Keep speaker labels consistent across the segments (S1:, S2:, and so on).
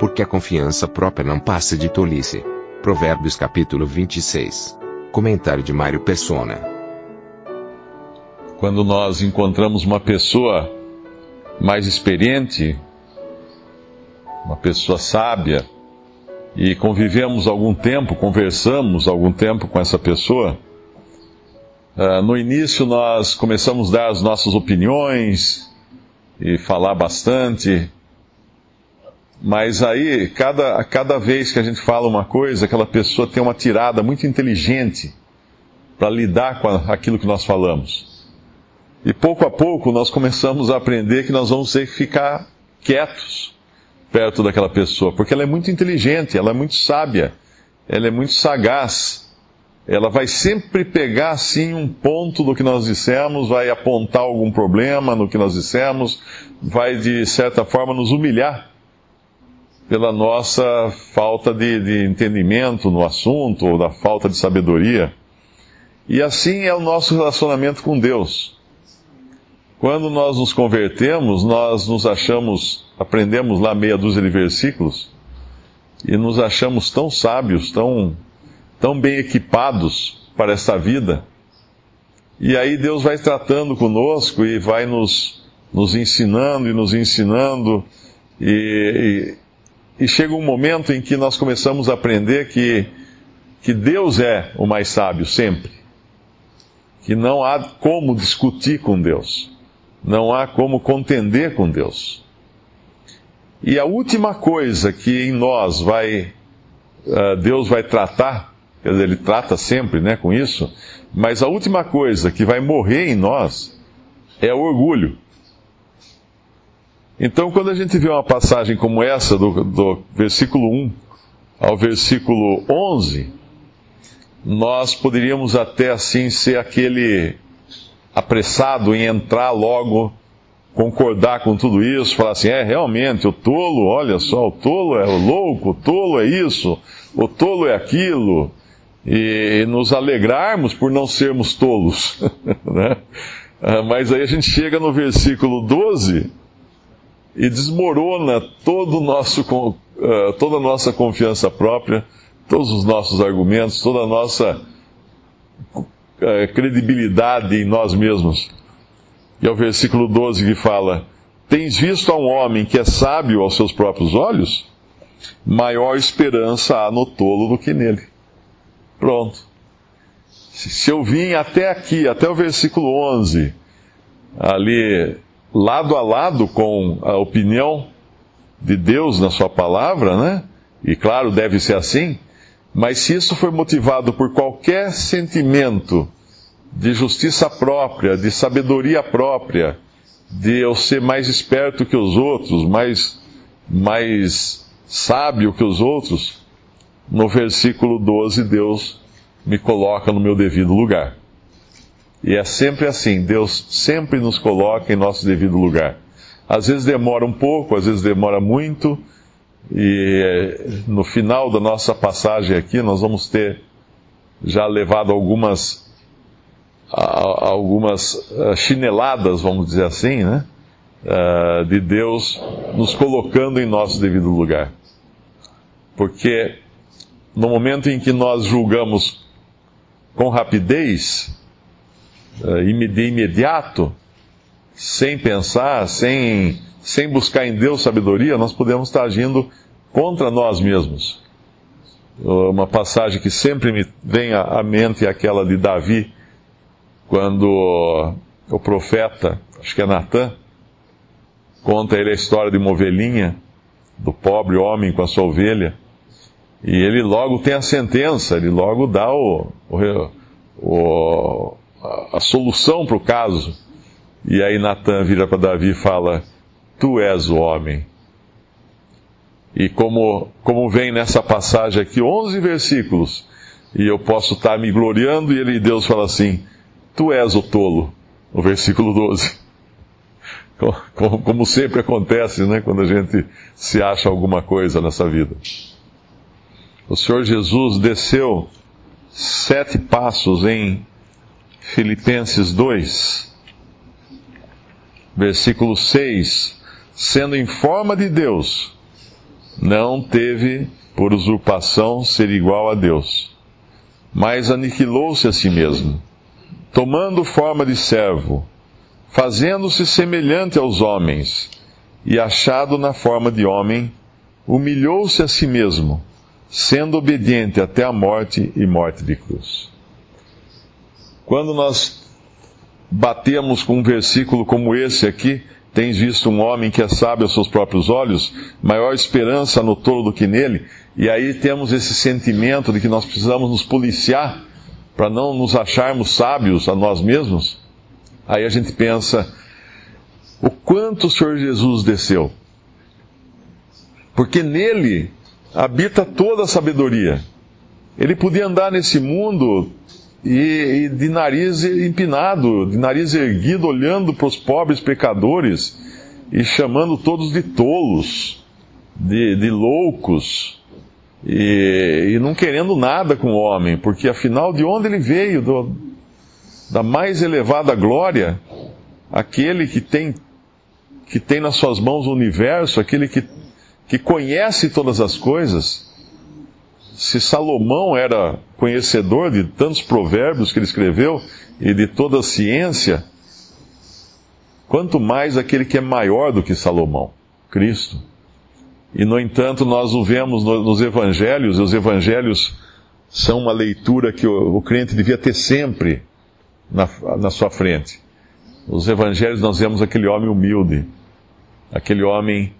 S1: Porque a confiança própria não passa de tolice. Provérbios capítulo 26. Comentário de Mário Persona.
S2: Quando nós encontramos uma pessoa mais experiente, uma pessoa sábia, e convivemos algum tempo, conversamos algum tempo com essa pessoa, uh, no início nós começamos a dar as nossas opiniões e falar bastante, mas aí, cada, cada vez que a gente fala uma coisa, aquela pessoa tem uma tirada muito inteligente para lidar com aquilo que nós falamos. E pouco a pouco nós começamos a aprender que nós vamos ter que ficar quietos perto daquela pessoa, porque ela é muito inteligente, ela é muito sábia, ela é muito sagaz. Ela vai sempre pegar assim um ponto do que nós dissemos, vai apontar algum problema no que nós dissemos, vai de certa forma nos humilhar pela nossa falta de, de entendimento no assunto ou da falta de sabedoria. E assim é o nosso relacionamento com Deus. Quando nós nos convertemos, nós nos achamos, aprendemos lá meia dúzia de versículos, e nos achamos tão sábios, tão, tão bem equipados para esta vida. E aí Deus vai tratando conosco e vai nos, nos ensinando e nos ensinando, e, e, chega um momento em que nós começamos a aprender que, que Deus é o mais sábio sempre, que não há como discutir com Deus não há como contender com Deus. E a última coisa que em nós vai, uh, Deus vai tratar, quer dizer, Ele trata sempre né, com isso, mas a última coisa que vai morrer em nós é o orgulho. Então, quando a gente vê uma passagem como essa, do, do versículo 1 ao versículo 11, nós poderíamos até assim ser aquele apressado em entrar logo, concordar com tudo isso, falar assim: é realmente, o tolo, olha só, o tolo é o louco, o tolo é isso, o tolo é aquilo, e nos alegrarmos por não sermos tolos. né? Ah, mas aí a gente chega no versículo 12 e desmorona todo nosso, ah, toda a nossa confiança própria, todos os nossos argumentos, toda a nossa eh, credibilidade em nós mesmos. E é o versículo 12 que fala: Tens visto a um homem que é sábio aos seus próprios olhos? Maior esperança há no tolo do que nele. Pronto. Se eu vim até aqui, até o versículo 11, ali lado a lado com a opinião de Deus na Sua palavra, né? E claro, deve ser assim. Mas se isso for motivado por qualquer sentimento de justiça própria, de sabedoria própria, de eu ser mais esperto que os outros, mais, mais sábio que os outros, no versículo 12 Deus me coloca no meu devido lugar. E é sempre assim, Deus sempre nos coloca em nosso devido lugar. Às vezes demora um pouco, às vezes demora muito, e eh, no final da nossa passagem aqui, nós vamos ter já levado algumas, algumas eh, chineladas, vamos dizer assim, né? Eh, de Deus nos colocando em nosso devido lugar. Porque no momento em que nós julgamos com rapidez, de imediato, sem pensar, sem sem buscar em Deus sabedoria, nós podemos estar agindo contra nós mesmos. Uma passagem que sempre me vem à mente é aquela de Davi, quando o profeta, acho que é Natan, conta ele a história de uma ovelhinha, do pobre homem com a sua ovelha, e ele logo tem a sentença, ele logo dá o, o, o a, solução para o caso. E aí Natan vira para Davi e fala: Tu és o homem. E como, como vem nessa passagem aqui, 11 versículos, e eu posso estar me gloriando, e ele, Deus fala assim: Tu és o tolo, no versículo 12. Como, como sempre acontece, né, quando a gente se acha alguma coisa nessa vida. O Senhor Jesus desceu sete passos em Filipenses 2, versículo 6, sendo em forma de Deus, não teve por usurpação ser igual a Deus, mas aniquilou-se a si mesmo, tomando forma de servo, fazendo-se semelhante aos homens, e achado na forma de homem, humilhou-se a si mesmo, sendo obediente até a morte e morte de cruz. Quando nós batemos com um versículo como esse aqui, tens visto um homem que é sábio aos seus próprios olhos, maior esperança no tolo do que nele, e aí temos esse sentimento de que nós precisamos nos policiar para não nos acharmos sábios a nós mesmos. Aí a gente pensa, o quanto o Senhor Jesus desceu. Porque nele habita toda a sabedoria. Ele podia andar nesse mundo e, e, de nariz empinado, de nariz erguido, olhando para os pobres pecadores e chamando todos de tolos, de, de loucos, e, e, não querendo nada com o homem, porque afinal de onde ele veio, do, da mais elevada glória, aquele que tem, que tem nas suas mãos o universo, aquele que, que conhece todas as coisas, se Salomão era conhecedor de tantos provérbios que ele escreveu e de toda a ciência, quanto mais aquele que é maior do que Salomão, Cristo. E, no entanto, nós o vemos nos evangelhos, e os evangelhos são uma leitura que o, crente devia ter sempre na, na sua frente. Nos evangelhos nós vemos aquele homem humilde, aquele homem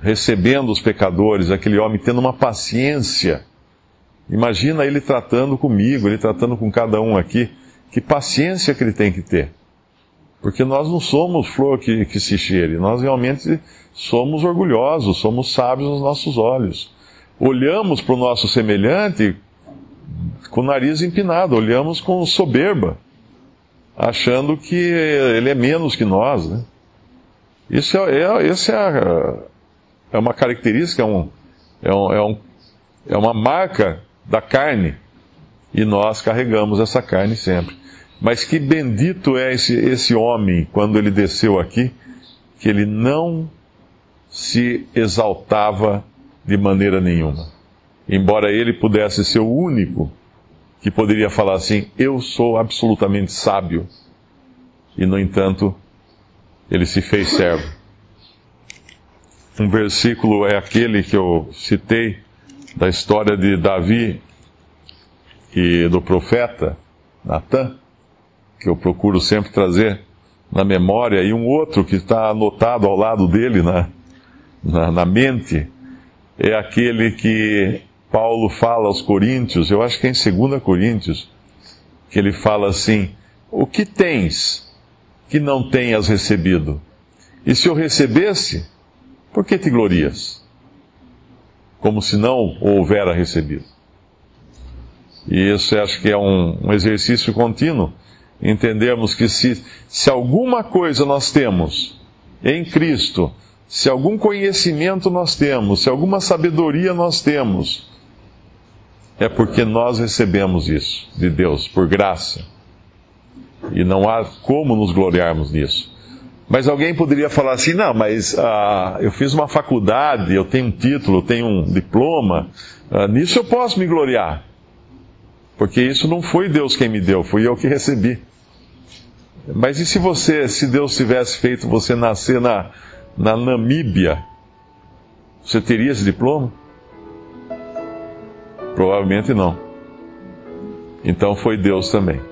S2: recebendo os pecadores, aquele homem tendo uma paciência Imagina ele tratando comigo, ele tratando com cada um aqui. Que paciência que ele tem que ter. Porque nós não somos flor que, que se cheire, nós realmente somos orgulhosos, somos sábios nos nossos olhos. Olhamos para o nosso semelhante com o nariz empinado, olhamos com soberba, achando que ele é menos que nós. Né? Isso é, é, isso é, é uma característica, é, um, é, um, é, um, é uma marca da carne. E nós carregamos essa carne sempre. Mas que bendito é esse, esse homem quando ele desceu aqui, que ele não se exaltava de maneira nenhuma. Embora ele pudesse ser o único que poderia falar assim: Eu sou absolutamente sábio. E, no entanto, ele se fez servo. Um versículo é aquele que eu citei da história de Davi e do profeta Natan, que eu procuro sempre trazer na memória, e um outro que está anotado ao lado dele na, na, na mente, é aquele que Paulo fala aos Coríntios, eu acho que é em 2 Coríntios, que ele fala assim: O que tens que não tenhas recebido? E se eu recebesse, por que te glorias? Como se não o houvera recebido. E isso acho que é um, um exercício contínuo. Entendermos que se, se alguma coisa nós temos em Cristo, se algum conhecimento nós temos, se alguma sabedoria nós temos, é porque nós recebemos isso de Deus, por graça. E não há como nos gloriarmos nisso. Mas alguém poderia falar assim: não, mas ah, eu fiz uma faculdade, eu tenho um título, eu tenho um diploma, ah, nisso eu posso me gloriar. Porque isso não foi Deus quem me deu, fui eu que recebi. Mas e se você, se Deus tivesse feito você nascer na, na Namíbia, você teria esse diploma? Provavelmente não. Então foi Deus também.